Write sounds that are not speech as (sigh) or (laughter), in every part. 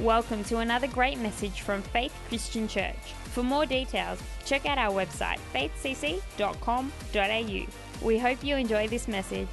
Welcome to another great message from Faith Christian Church. For more details, check out our website faithcc.com.au. We hope you enjoy this message.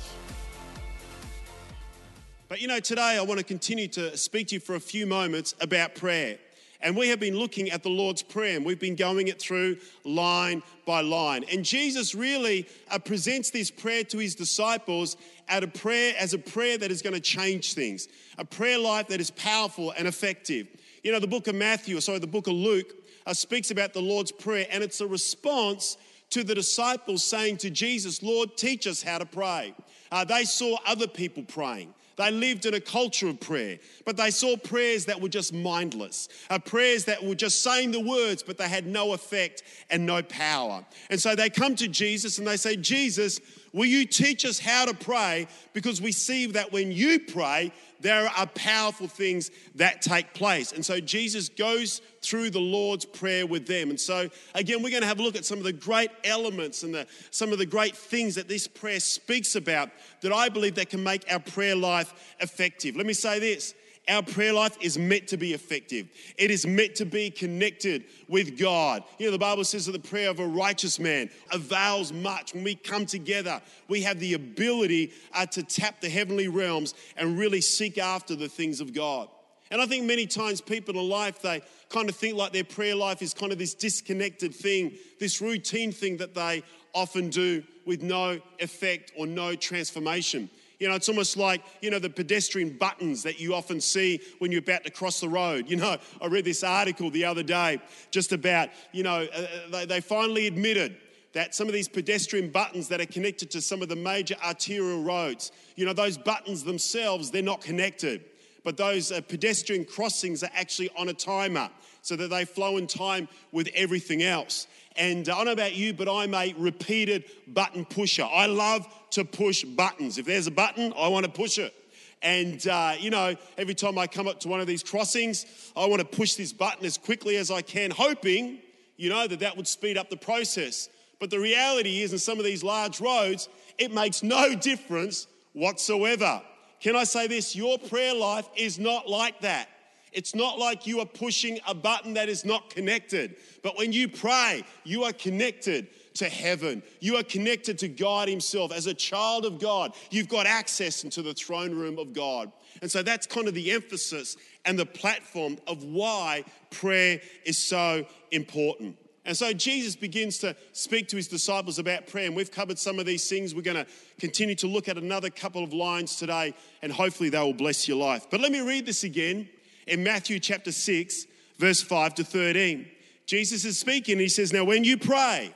But you know, today I want to continue to speak to you for a few moments about prayer. And we have been looking at the Lord's Prayer and we've been going it through line by line. And Jesus really uh, presents this prayer to his disciples at a prayer as a prayer that is going to change things, a prayer life that is powerful and effective. You know, the book of Matthew, or sorry, the book of Luke uh, speaks about the Lord's Prayer and it's a response to the disciples saying to Jesus, Lord, teach us how to pray. Uh, they saw other people praying. They lived in a culture of prayer, but they saw prayers that were just mindless, uh, prayers that were just saying the words, but they had no effect and no power. And so they come to Jesus and they say, Jesus, will you teach us how to pray? Because we see that when you pray, there are powerful things that take place. And so Jesus goes through the Lord's Prayer with them. And so, again, we're going to have a look at some of the great elements and the, some of the great things that this prayer speaks about that I believe that can make our prayer life effective. Let me say this our prayer life is meant to be effective. It is meant to be connected with God. You know, the Bible says that the prayer of a righteous man avails much. When we come together, we have the ability uh, to tap the heavenly realms and really seek after the things of God. And I think many times people in life, they kind of think like their prayer life is kind of this disconnected thing, this routine thing that they often do with no effect or no transformation. You know, it's almost like, you know, the pedestrian buttons that you often see when you're about to cross the road. You know, I read this article the other day just about, you know, uh, uh, they, finally admitted that some of these pedestrian buttons that are connected to some of the major arterial roads, you know, those buttons themselves, they're not connected. But those uh, pedestrian crossings are actually on a timer so that they flow in time with everything else. And I don't know about you, but I'm a repeated button pusher. I love to push buttons. If there's a button, I want to push it. And, uh, you know, every time I come up to one of these crossings, I want to push this button as quickly as I can, hoping, you know, that that would speed up the process. But the reality is, in some of these large roads, it makes no (laughs) difference whatsoever. Can I say this? Your prayer life is not like that. It's not like you are pushing a button that is not connected. But when you pray, you are connected to heaven. You are connected to God Himself. As a child of God, you've got access into the throne room of God. And so that's kind of the emphasis and the platform of why prayer is so important. And so Jesus begins to speak to his disciples about prayer. And we've covered some of these things. We're going to continue to look at another couple of lines today, and hopefully they will bless your life. But let me read this again in Matthew chapter 6, verse 5 to 13. Jesus is speaking. He says, Now when you pray,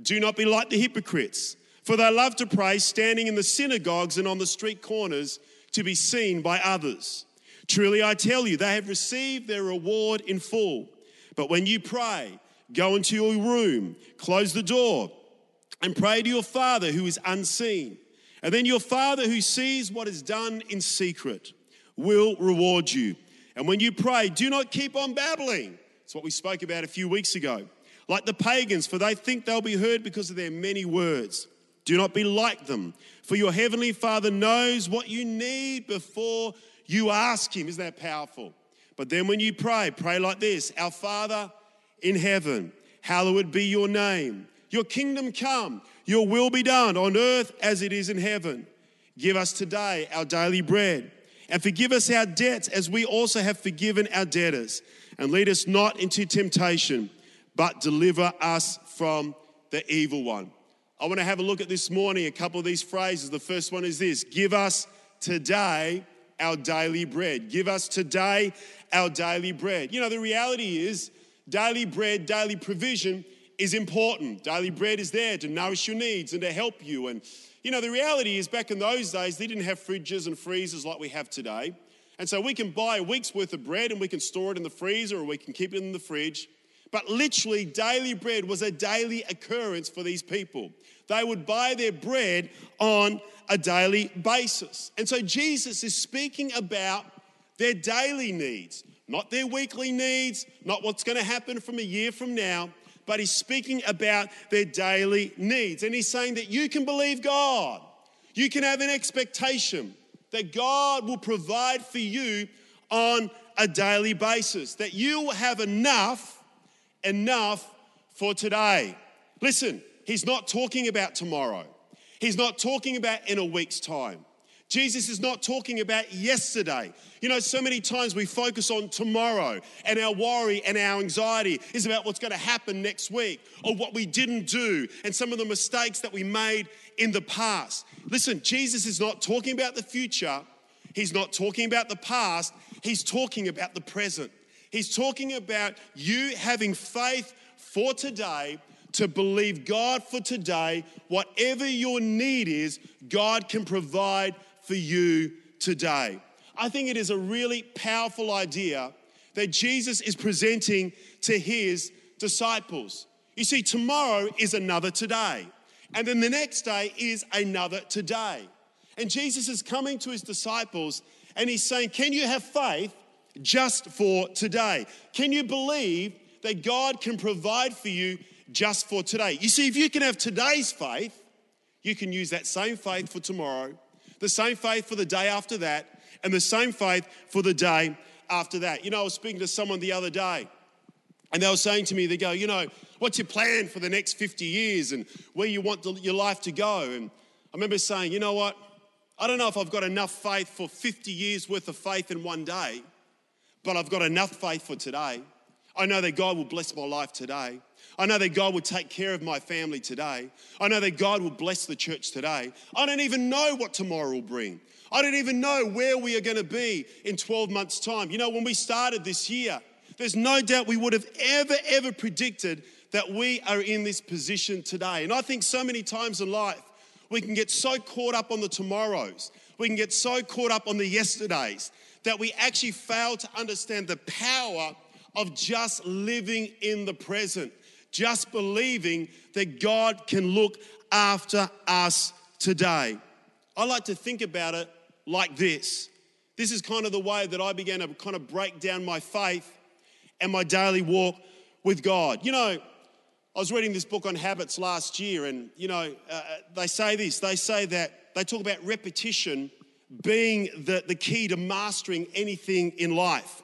do not be like the hypocrites, for they love to pray standing in the synagogues and on the street corners to be seen by others. Truly I tell you, they have received their reward in full. But when you pray, go into your room, close the door, and pray to your Father who is unseen. And then your Father who sees what is done in secret will reward you. And when you pray, do not keep on babbling. It's what we spoke about a few weeks ago. Like the pagans, for they think they'll be heard because of their many words. Do not be like them, for your heavenly Father knows what you need before you ask Him. Isn't that powerful? But then when you pray, pray like this Our Father in heaven, hallowed be your name. Your kingdom come, your will be done on earth as it is in heaven. Give us today our daily bread and forgive us our debts as we also have forgiven our debtors. And lead us not into temptation, but deliver us from the evil one. I want to have a look at this morning a couple of these phrases. The first one is this Give us today our daily bread. Give us today our daily bread. You know, the reality is, daily bread, daily provision is important. Daily bread is there to nourish your needs and to help you and you know, the reality is back in those days, they didn't have fridges and freezers like we have today. And so we can buy a week's worth of bread and we can store it in the freezer or we can keep it in the fridge. But literally, daily bread was a daily occurrence for these people. They would buy their bread on a daily basis. And so Jesus is speaking about their daily needs, not their weekly needs, not what's going to happen from a year from now, but he's speaking about their daily needs. And he's saying that you can believe God, you can have an expectation that God will provide for you on a daily basis, that you will have enough, enough for today. Listen, he's not talking about tomorrow. He's not talking about in a week's time. Jesus is not talking about yesterday. You know, so many times we focus on tomorrow, and our worry and our anxiety is about what's going to happen next week or what we didn't do and some of the mistakes that we made in the past. Listen, Jesus is not talking about the future, He's not talking about the past, He's talking about the present. He's talking about you having faith for today to believe God for today, whatever your need is, God can provide for you today. I think it is a really powerful idea that Jesus is presenting to his disciples. You see, tomorrow is another today, and then the next day is another today. And Jesus is coming to his disciples and he's saying, Can you have faith just for today? Can you believe that God can provide for you just for today? You see, if you can have today's faith, you can use that same faith for tomorrow the same faith for the day after that, and the same faith for the day after that. You know, I was speaking to someone the other day, and they were saying to me, they go, you know, what's your plan for the next 50 years and where you want your life to go? And I remember saying, you know what? I don't know if I've got enough faith for 50 years worth of faith in one day, but I've got enough faith for today. I know that God will bless my life today. I know that God will take care of my family today. I know that God will bless the church today. I don't even know what tomorrow will bring. I don't even know where we are going to be in 12 months' time. You know, when we started this year, there's no doubt we would have ever, ever predicted that we are in this position today. And I think so many times in life, we can get so caught up on the tomorrows, we can get so caught up on the yesterdays that we actually fail to understand the power of just living in the present just believing that God can look after us today. I like to think about it like this. This is kind of the way that I began to kind of break down my faith and my daily walk with God. You know, I was reading this book on habits last year, and you know, uh, they say this they say that they talk about repetition being the, the key to mastering anything in life.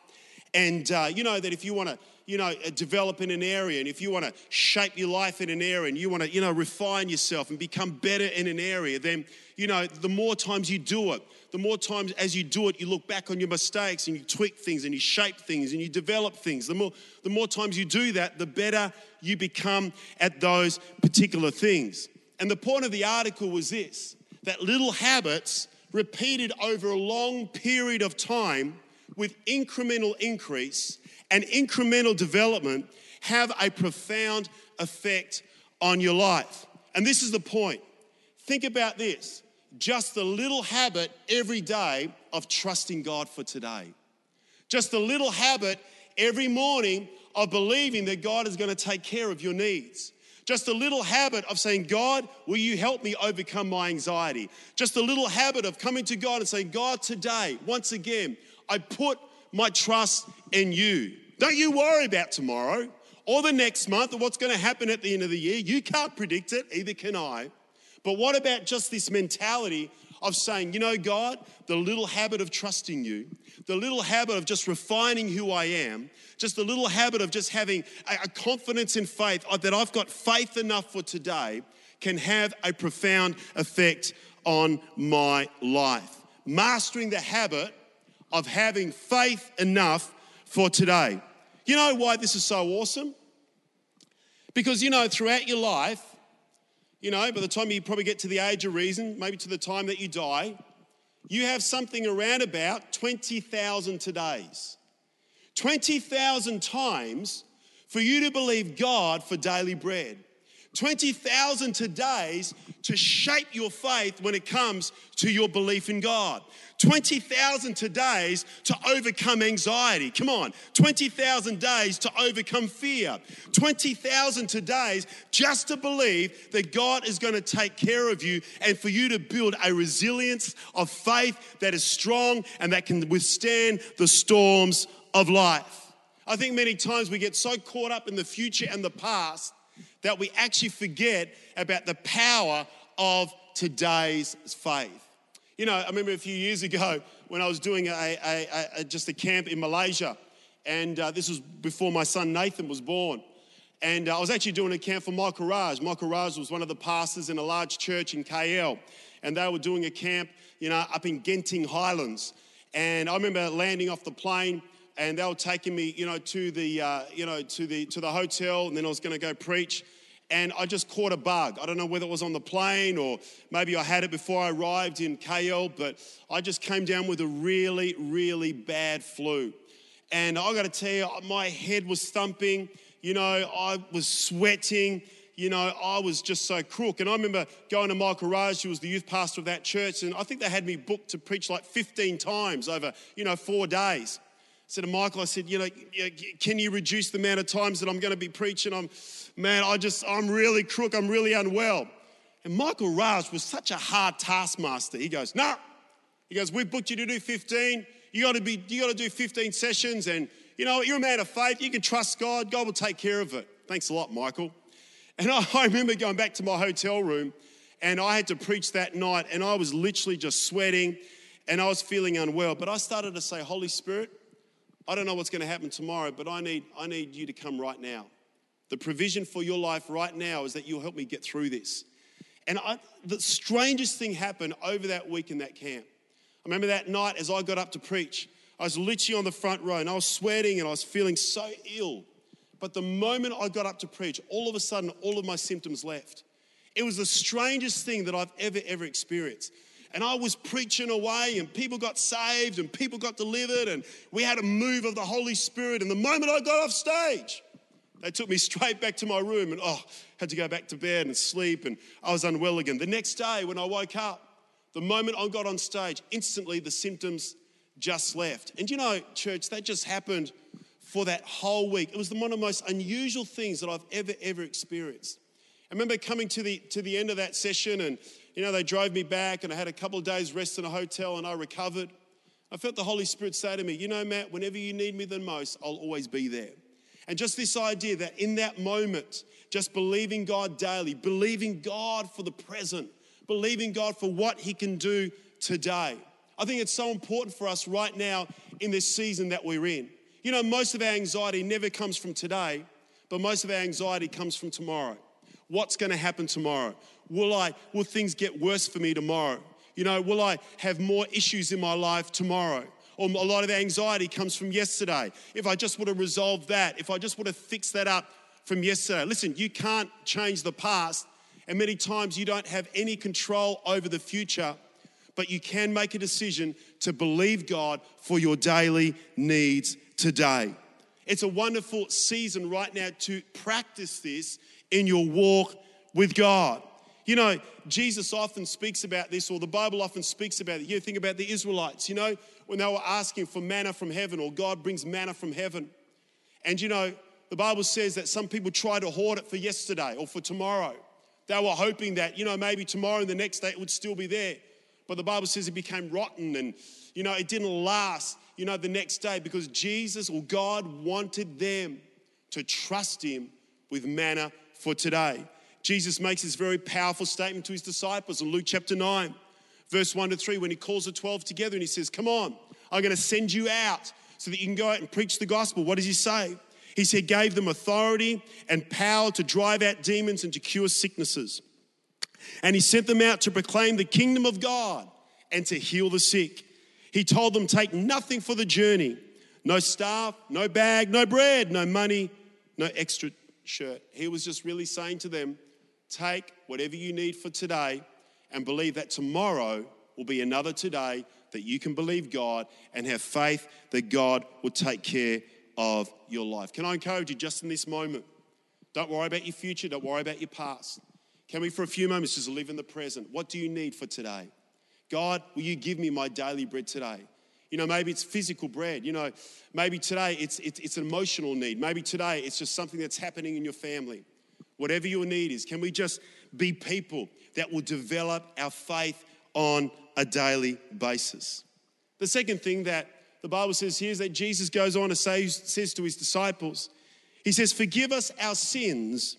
And uh, you know, that if you want to you know, uh, develop in an area, and if you want to shape your life in an area, and you want to, you know, refine yourself and become better in an area, then, you know, the more times you do it, the more times as you do it, you look back on your mistakes and you tweak things and you shape things and you develop things. The more, the more times you do that, the better you become at those particular things. And the point of the article was this that little habits repeated over a long period of time with incremental increase and incremental development have a profound effect on your life. And this is the point. Think about this just a little habit every day of trusting God for today. Just a little habit every morning of believing that God is going to take care of your needs. Just a little habit of saying, God, will you help me overcome my anxiety? Just a little habit of coming to God and saying, God, today, once again, I put my trust in you. Don't you worry about tomorrow or the next month or what's going to happen at the end of the year. You can't predict it, either can I. But what about just this mentality of saying, you know, God, the little habit of trusting you, the little habit of just refining who I am, just the little habit of just having a, confidence in faith uh, that I've got faith enough for today can have a profound effect on my life. Mastering the habit of having faith enough for today. You know why this is so awesome? Because, you know, throughout your life, you know, by the time you probably get to the age of reason, maybe to the time that you die, you have something around about 20,000 todays. 20,000 times for you to believe God for daily bread. 20,000 todays to shape your faith when it comes to your belief in God. 20,000 todays to overcome anxiety. Come on. 20,000 days to overcome fear. 20,000 todays just to believe that God is going to take care of you and for you to build a resilience of faith that is strong and that can withstand the storms of life. I think many times we get so caught up in the future and the past that we actually forget about the power of today's faith. You know, I remember a few years ago when I was doing a, a, a, just a camp in Malaysia, and uh, this was before my son Nathan was born. And uh, I was actually doing a camp for Michael Raj. Michael Raj was one of the pastors in a large church in KL, and they were doing a camp, you know, up in Genting Highlands. And I remember landing off the plane, and they were taking me, you know, to the, uh, you know, to the to the hotel, and then I was going to go preach and I just caught a bug. I don't know whether it was on the plane or maybe I had it before I arrived in KL, but I just came down with a really, really bad flu. And I got to tell you, my head was thumping. You know, I was sweating. You know, I was just so crook. And I remember going to Michael Raj, who was the youth pastor of that church, and I think they had me booked to preach like 15 times over, you know, four days said to Michael, I said, you know, can you reduce the amount of times that I'm going to be preaching? I'm, man, I just, I'm really crook. I'm really unwell. And Michael Raj was such a hard taskmaster. He goes, no. Nah. He goes, we've booked you to do 15. You got to be, you got to do 15 sessions. And you know, you're a man of faith. You can trust God. God will take care of it. Thanks a lot, Michael. And (laughs) I remember going back to my hotel room and I had to preach that night and I was literally just sweating and I was feeling unwell. But I started to say, Holy Spirit, I don't know what's going to happen tomorrow, but I need, I need you to come right now. The provision for your life right now is that you'll help me get through this. And I, the strangest thing happened over that week in that camp. I remember that night as I got up to preach, I was literally on the front row and I was sweating and I was feeling so ill. But the moment I got up to preach, all of a sudden, all of my symptoms left. It was the strangest thing that I've ever, ever experienced and I was preaching away, and people got saved, and people got delivered, and we had a move of the Holy Spirit. And the moment I got off stage, they took me straight back to my room, and oh, had to go back to bed and sleep, and I was unwell again. The next day, when I woke up, the moment I got on stage, instantly the symptoms just left. And you know, church, that just happened for that whole week. It was one of the most unusual things that I've ever, ever experienced. I remember coming to the, to the end of that session and you know, they drove me back and I had a couple of days rest in a hotel and I recovered. I felt the Holy Spirit say to me, You know, Matt, whenever you need me the most, I'll always be there. And just this idea that in that moment, just believing God daily, believing God for the present, believing God for what He can do today. I think it's so important for us right now in this season that we're in. You know, most of our anxiety never comes from today, but most of our anxiety comes from tomorrow. What's going to happen tomorrow? Will I, will things get worse for me tomorrow? You know, will I have more issues in my life tomorrow? Or a lot of anxiety comes from yesterday. If I just want to resolve that, if I just want to fix that up from yesterday. Listen, you can't change the past, and many times you don't have any control over the future, but you can make a decision to believe God for your daily needs today. It's a wonderful season right now to practice this in your walk with God. You know, Jesus often speaks about this, or the Bible often speaks about it. You think about the Israelites, you know, when they were asking for manna from heaven, or God brings manna from heaven. And you know, the Bible says that some people try to hoard it for yesterday or for tomorrow. They were hoping that, you know, maybe tomorrow and the next day it would still be there. But the Bible says it became rotten and, you know, it didn't last, you know, the next day because Jesus or God wanted them to trust Him with manna for today. Jesus makes this very powerful statement to his disciples in Luke chapter 9, verse 1 to 3, when he calls the 12 together and he says, Come on, I'm going to send you out so that you can go out and preach the gospel. What does he say? He said, gave them authority and power to drive out demons and to cure sicknesses. And he sent them out to proclaim the kingdom of God and to heal the sick. He told them, Take nothing for the journey no staff, no bag, no bread, no money, no extra shirt. He was just really saying to them, Take whatever you need for today and believe that tomorrow will be another today that you can believe God and have faith that God will take care of your life. Can I encourage you just in this moment? Don't worry about your future, don't worry about your past. Can we, for a few moments, just live in the present? What do you need for today? God, will you give me my daily bread today? You know, maybe it's physical bread. You know, maybe today it's, it's, it's an emotional need. Maybe today it's just something that's happening in your family whatever your need is, can we just be people that will develop our faith on a daily basis? The second thing that the Bible says here is that Jesus goes on and say, says to his disciples, He says, Forgive us our sins,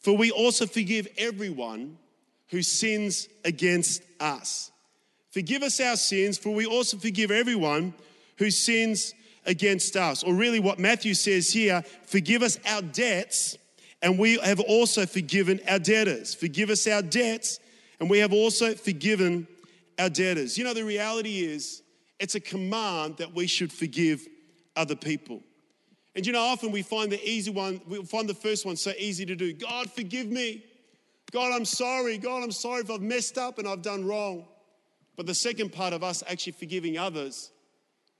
for we also forgive everyone who sins against us. Forgive us our sins, for we also forgive everyone who sins against us. Or really, what Matthew says here forgive us our debts, and we have also forgiven our debtors. Forgive us our debts, and we have also forgiven our debtors. You know, the reality is, it's a command that we should forgive other people. And you know, often we find the easy one, we find the first one so easy to do. God, forgive me. God, I'm sorry. God, I'm sorry if I've messed up and I've done wrong. But the second part of us actually forgiving others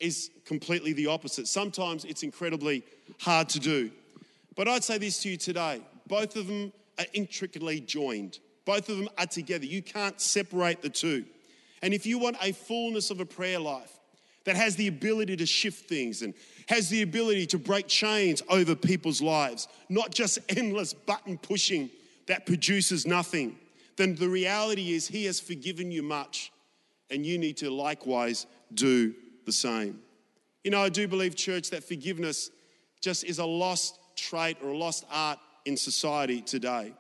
is completely the opposite. Sometimes it's incredibly hard to do. But I'd say this to you today both of them are intricately joined, both of them are together. You can't separate the two. And if you want a fullness of a prayer life that has the ability to shift things and has the ability to break chains over people's lives, not just (laughs) endless button pushing that produces nothing, then the reality is He has forgiven you much, and you need to likewise do the same. You know, I do believe, church, that forgiveness just is a lost trait or a lost art in society today.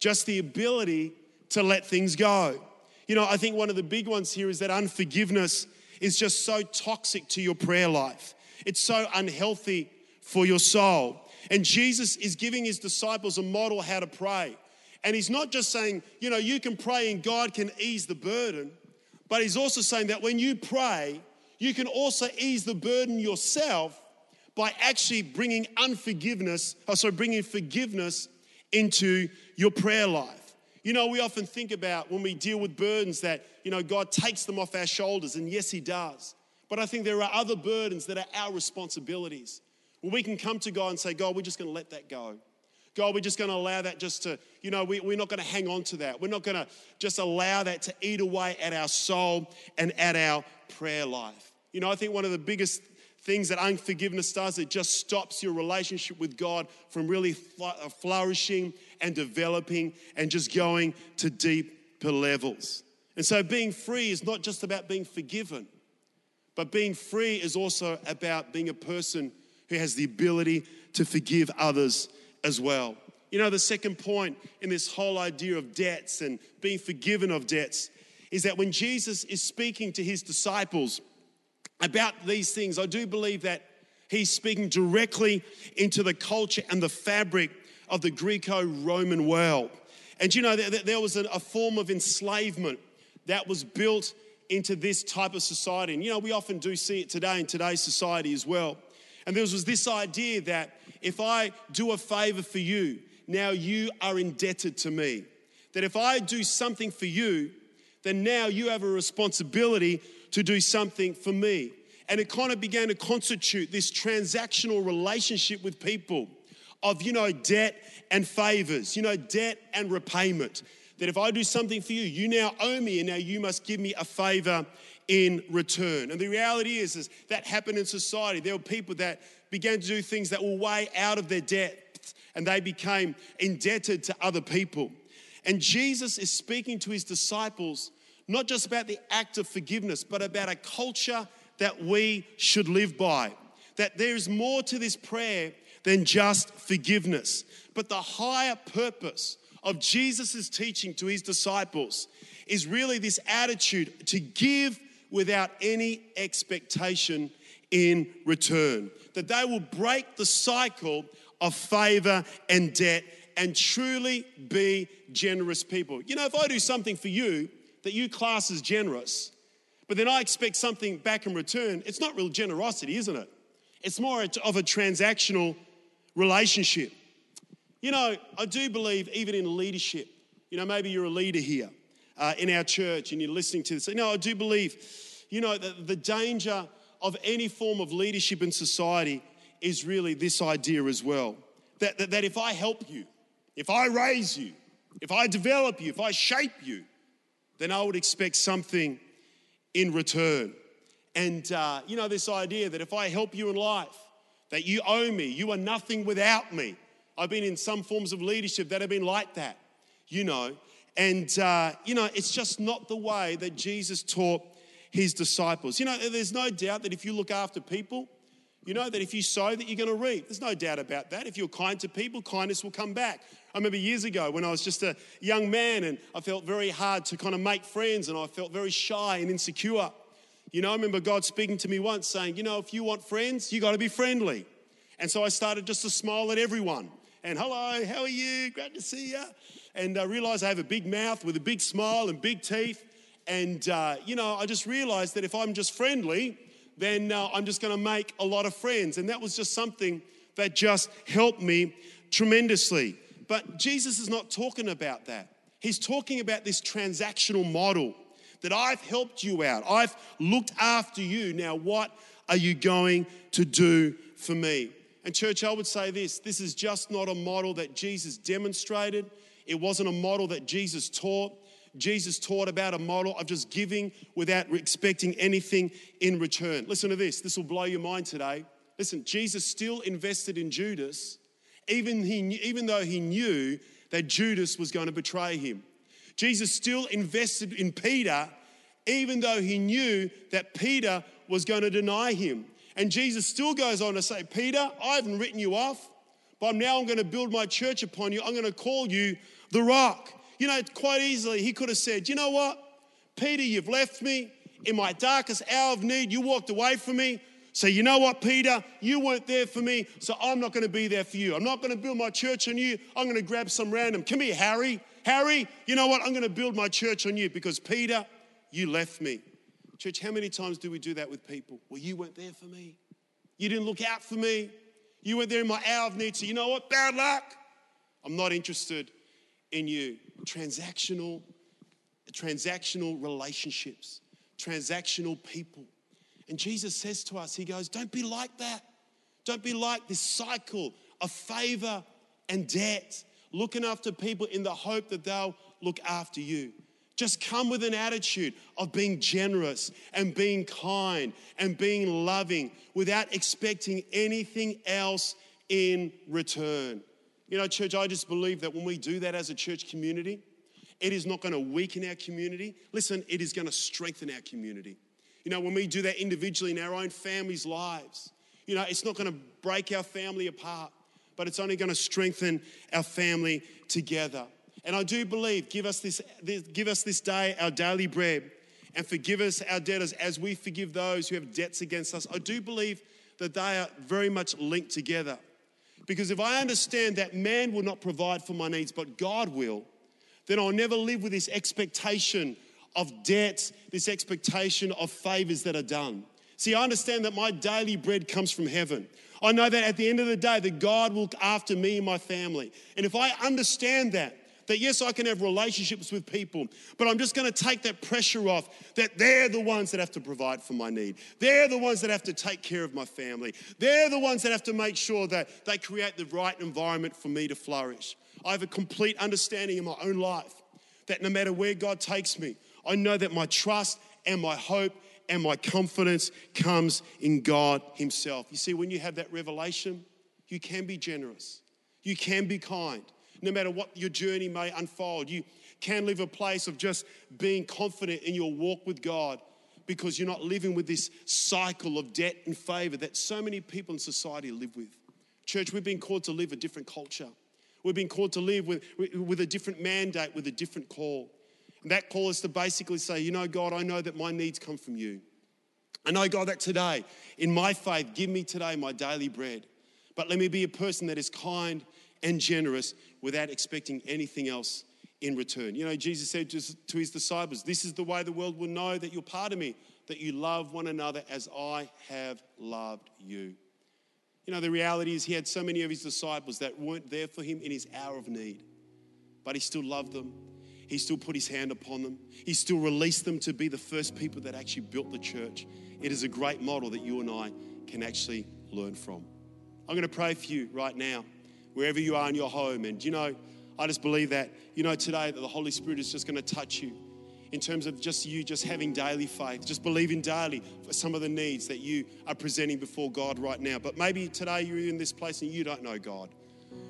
Just the ability to let things go. You know, I think one of the big ones here is that unforgiveness is just so toxic to your prayer life. It's so unhealthy for your soul. And Jesus is giving his disciples a model how to pray. And he's not just saying, you know, you can pray and God can ease the burden, but he's also saying that when you pray, you can also ease the burden yourself by actually bringing unforgiveness, or oh, sorry, bringing forgiveness into your prayer life. You know, we often think about when we deal with burdens that, you know, God takes them off our shoulders, and yes, He does. But I think there are other burdens that are our responsibilities. Where we can come to God and say, God, we're just going to let that go. God, we're just going to allow that just to, you know, we, we're not going to hang on to that. We're not going to just allow that to eat away at our soul and at our prayer life. You know, I think one of the biggest things that unforgiveness does, it just stops your relationship with God from really uh, flourishing and developing and just going to deeper levels. And so being free is not just about being forgiven, but being free is also about being a person who has the ability to forgive others as well. You know, the second point in this whole idea of debts and being forgiven of debts is that when Jesus is speaking to his disciples, about these things, I do believe that he's speaking directly into the culture and the fabric of the Greco Roman world. And you know, there was a form of enslavement that was built into this type of society. And you know, we often do see it today in today's society as well. And there was this idea that if I do a favor for you, now you are indebted to me. That if I do something for you, then now you have a responsibility to do something for me. And it kind of began to constitute this transactional relationship with people of, you know, debt and favors, you know, debt and repayment. That if I do something for you, you now owe me, and now you must give me a favor in return. And the reality is, is that happened in society. There were people that began to do things that were way out of their debt, and they became indebted to other people. And Jesus is speaking to his disciples not just about the act of forgiveness, but about a culture that we should live by. That there is more to this prayer than just forgiveness. But the higher purpose of Jesus' teaching to his disciples is really this attitude to give without any expectation in return. That they will break the cycle of favor and debt and truly be generous people. You know, if I do something for you, that you class as generous, but then I expect something back in return, it's not real generosity, isn't it? It's more of a transactional relationship. You know, I do believe even in leadership, you know, maybe you're a leader here uh, in our church and you're listening to this. You know, I do believe, you know, that the danger of any form of leadership in society is really this idea as well. That, that, that if I help you, if I raise you, if I develop you, if I shape you, then I would expect something in return. And, uh, you know, this idea that if I help you in life, that you owe me, you are nothing without me. I've been in some forms of leadership that have been like that, you know. And, uh, you know, it's just not the way that Jesus taught his disciples. You know, there's no doubt that if you look after people, You know that if you sow, that you're going to reap. There's no doubt about that. If you're kind to people, kindness will come back. I remember years ago when I was just a young man and I felt very hard to kind of make friends and I felt very shy and insecure. You know, I remember God speaking to me once saying, you know, if you want friends, you got to be friendly. And so I started just to smile at everyone. And hello, how are you? Great to see you. And I realized I have a big mouth with a big smile and big teeth. And, uh, you know, I just realized that if I'm just friendly, then uh, I'm just going to make a lot of friends. And that was just something that just helped me tremendously. But Jesus is not talking about that. He's talking about this transactional model that I've helped you out, I've looked after you. Now, what are you going to do for me? And, church, I would say this this is just not a model that Jesus demonstrated, it wasn't a model that Jesus taught. Jesus taught about a model of just giving without expecting anything in return. Listen to this, this will blow your mind today. Listen, Jesus still invested in Judas, even, he, even though he knew that Judas was going to betray him. Jesus still invested in Peter, even though he knew that Peter was going to deny him. And Jesus still goes on to say, Peter, I haven't written you off, but now I'm going to build my church upon you. I'm going to call you the rock. You know, quite easily, he could have said, You know what? Peter, you've left me. In my darkest hour of need, you walked away from me. So, you know what, Peter? You weren't there for me, so I'm not going to be there for you. I'm not going to build my church on you. I'm going to grab some random. Come here, Harry. Harry, you know what? I'm going to build my church on you because, Peter, you left me. Church, how many times do we do that with people? Well, you weren't there for me. You didn't look out for me. You weren't there in my hour of need. So, you know what? Bad luck. I'm not interested in you. Transactional, transactional relationships, transactional people. And Jesus says to us, He goes, Don't be like that. Don't be like this cycle of favor and debt, looking after people in the hope that they'll look after you. Just come with an attitude of being generous and being kind and being loving without expecting anything else in return. You know, church, I just believe that when we do that as a church community, it is not going to weaken our community. Listen, it is going to strengthen our community. You know, when we do that individually in our own families' lives, you know, it's not going to break our family apart, but it's only going to strengthen our family together. And I do believe, give us this, this, give us this day our daily bread and forgive us our debtors as we forgive those who have debts against us. I do believe that they are very much linked together. Because if I understand that man will not provide for my needs, but God will, then I'll never live with this expectation of debt, this expectation of favors that are done. See, I understand that my daily bread comes from heaven. I know that at the end of the day, that God will look after me and my family. And if I understand that, that yes, I can have relationships with people, but I'm just going to take that pressure off that they're the ones that have to provide for my need. They're the ones that have to take care of my family. They're the ones that have to make sure that they create the right environment for me to flourish. I have a complete understanding in my own life that no matter where God takes me, I know that my trust and my hope and my confidence comes in God Himself. You see, when you have that revelation, you can be generous, you can be kind no matter what your journey may unfold. You can live a place of just being confident in your walk with God because you're not living with this cycle of debt and favor that so many people in society live with. Church, we've been called to live a different culture. We've been called to live with, with a different mandate, with a different call. And that call is to basically say, you know, God, I know that my needs come from you. I know, God, that today, in my faith, give me today my daily bread. But let me be a person that is kind and generous without expecting anything else in return. You know, Jesus said to his disciples, This is the way the world will know that you're part of me, that you love one another as I have loved you. You know, the reality is he had so many of his disciples that weren't there for him in his hour of need, but he still loved them. He still put his hand upon them. He still released them to be the first people that actually built the church. It is a great model that you and I can actually learn from. I'm going to pray for you right now wherever you are in your home. And you know, I just believe that, you know, today that the Holy Spirit is just going to touch you in terms of just you just having daily faith, just believing daily for some of the needs that you are presenting before God right now. But maybe today you're in this place and you don't know God.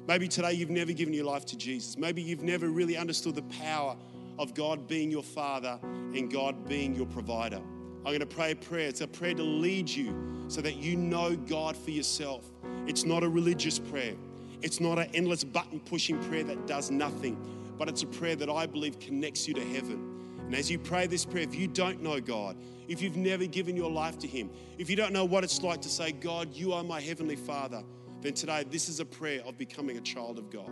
Maybe today you've never given your life to Jesus. Maybe you've never really understood the power of God being your Father and God being your provider. I'm going to pray a prayer. It's a prayer to lead you so that you know God for yourself. It's not a religious prayer, it's not an endless button pushing prayer that does nothing, but it's a prayer that I believe connects you to heaven. And as you pray this prayer, if you don't know God, if you've never given your life to Him, if you don't know what it's like to say, God, you are my Heavenly Father, then today this is a prayer of becoming a child of God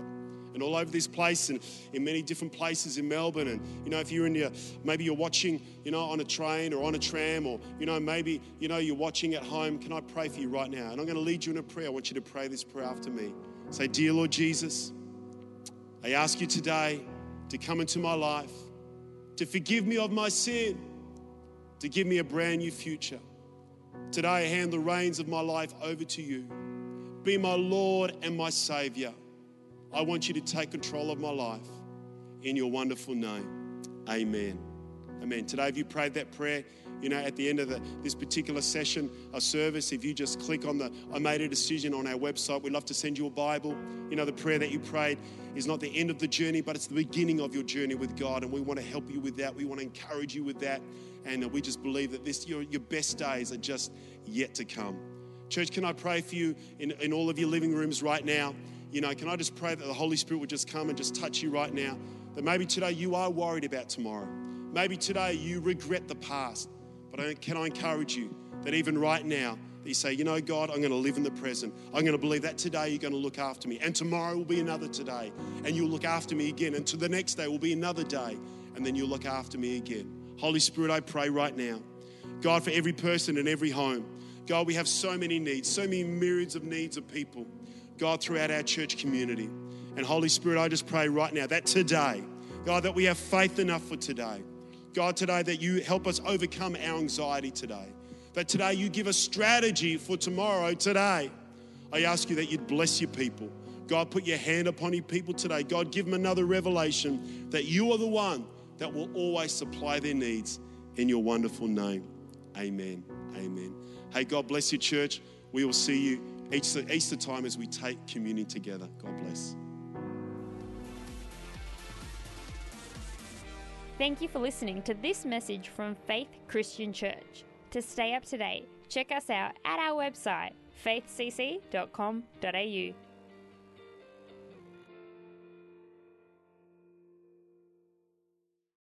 and all over this place and in many different places in Melbourne. And, you know, if you're in your, maybe you're watching, you know, on a train or on a tram or, you know, maybe, you know, you're watching at home, can I pray for you right now? And I'm going to lead you in a prayer. I want you to pray this prayer after me. Say, Dear Lord Jesus, I ask you today to come into my life, to forgive me of my sin, to give me a brand new future. Today, I hand the reins of my life over to you. Be my Lord and my Savior. I want you to take control of my life in your wonderful name. Amen. Amen. Today, if you prayed that prayer, you know, at the end of the, this particular session, a service, if you just click on the I made a decision on our website, we'd love to send you a Bible. You know, the prayer that you prayed is not the end of the journey, but it's the beginning of your journey with God. And we want to help you with that. We want to encourage you with that. And we just believe that this your, your best days are just yet to come. Church, can I pray for you in, in all of your living rooms right now? you know, can I just pray that the Holy Spirit would just come and just touch you right now? That maybe today you are worried about tomorrow. Maybe today you regret the past. But can I encourage you that even right now, that you say, you know, God, I'm going to live in the present. I'm going to believe that today you're going to look after me. And tomorrow will be another today. And you'll look after me again. And to the next day will be another day. And then you'll look after me again. Holy Spirit, I pray right now. God, for every person in every home. God, we have so many needs, so many myriads of needs of people. God, throughout our church community. And Holy Spirit, I just pray right now that today, God, that we have faith enough for today. God, today that you help us overcome our anxiety today. That today you give us strategy for tomorrow today. I ask you that you'd bless your people. God, put your hand upon your people today. God, give them another revelation that you are the one that will always supply their needs in your wonderful name. Amen. Amen. Hey, God bless your church. We will see you Easter, Easter time as we take communion together. God bless. Thank you for listening to this message from Faith Christian Church. To stay up to date, check us out at our website faithcc.com.au.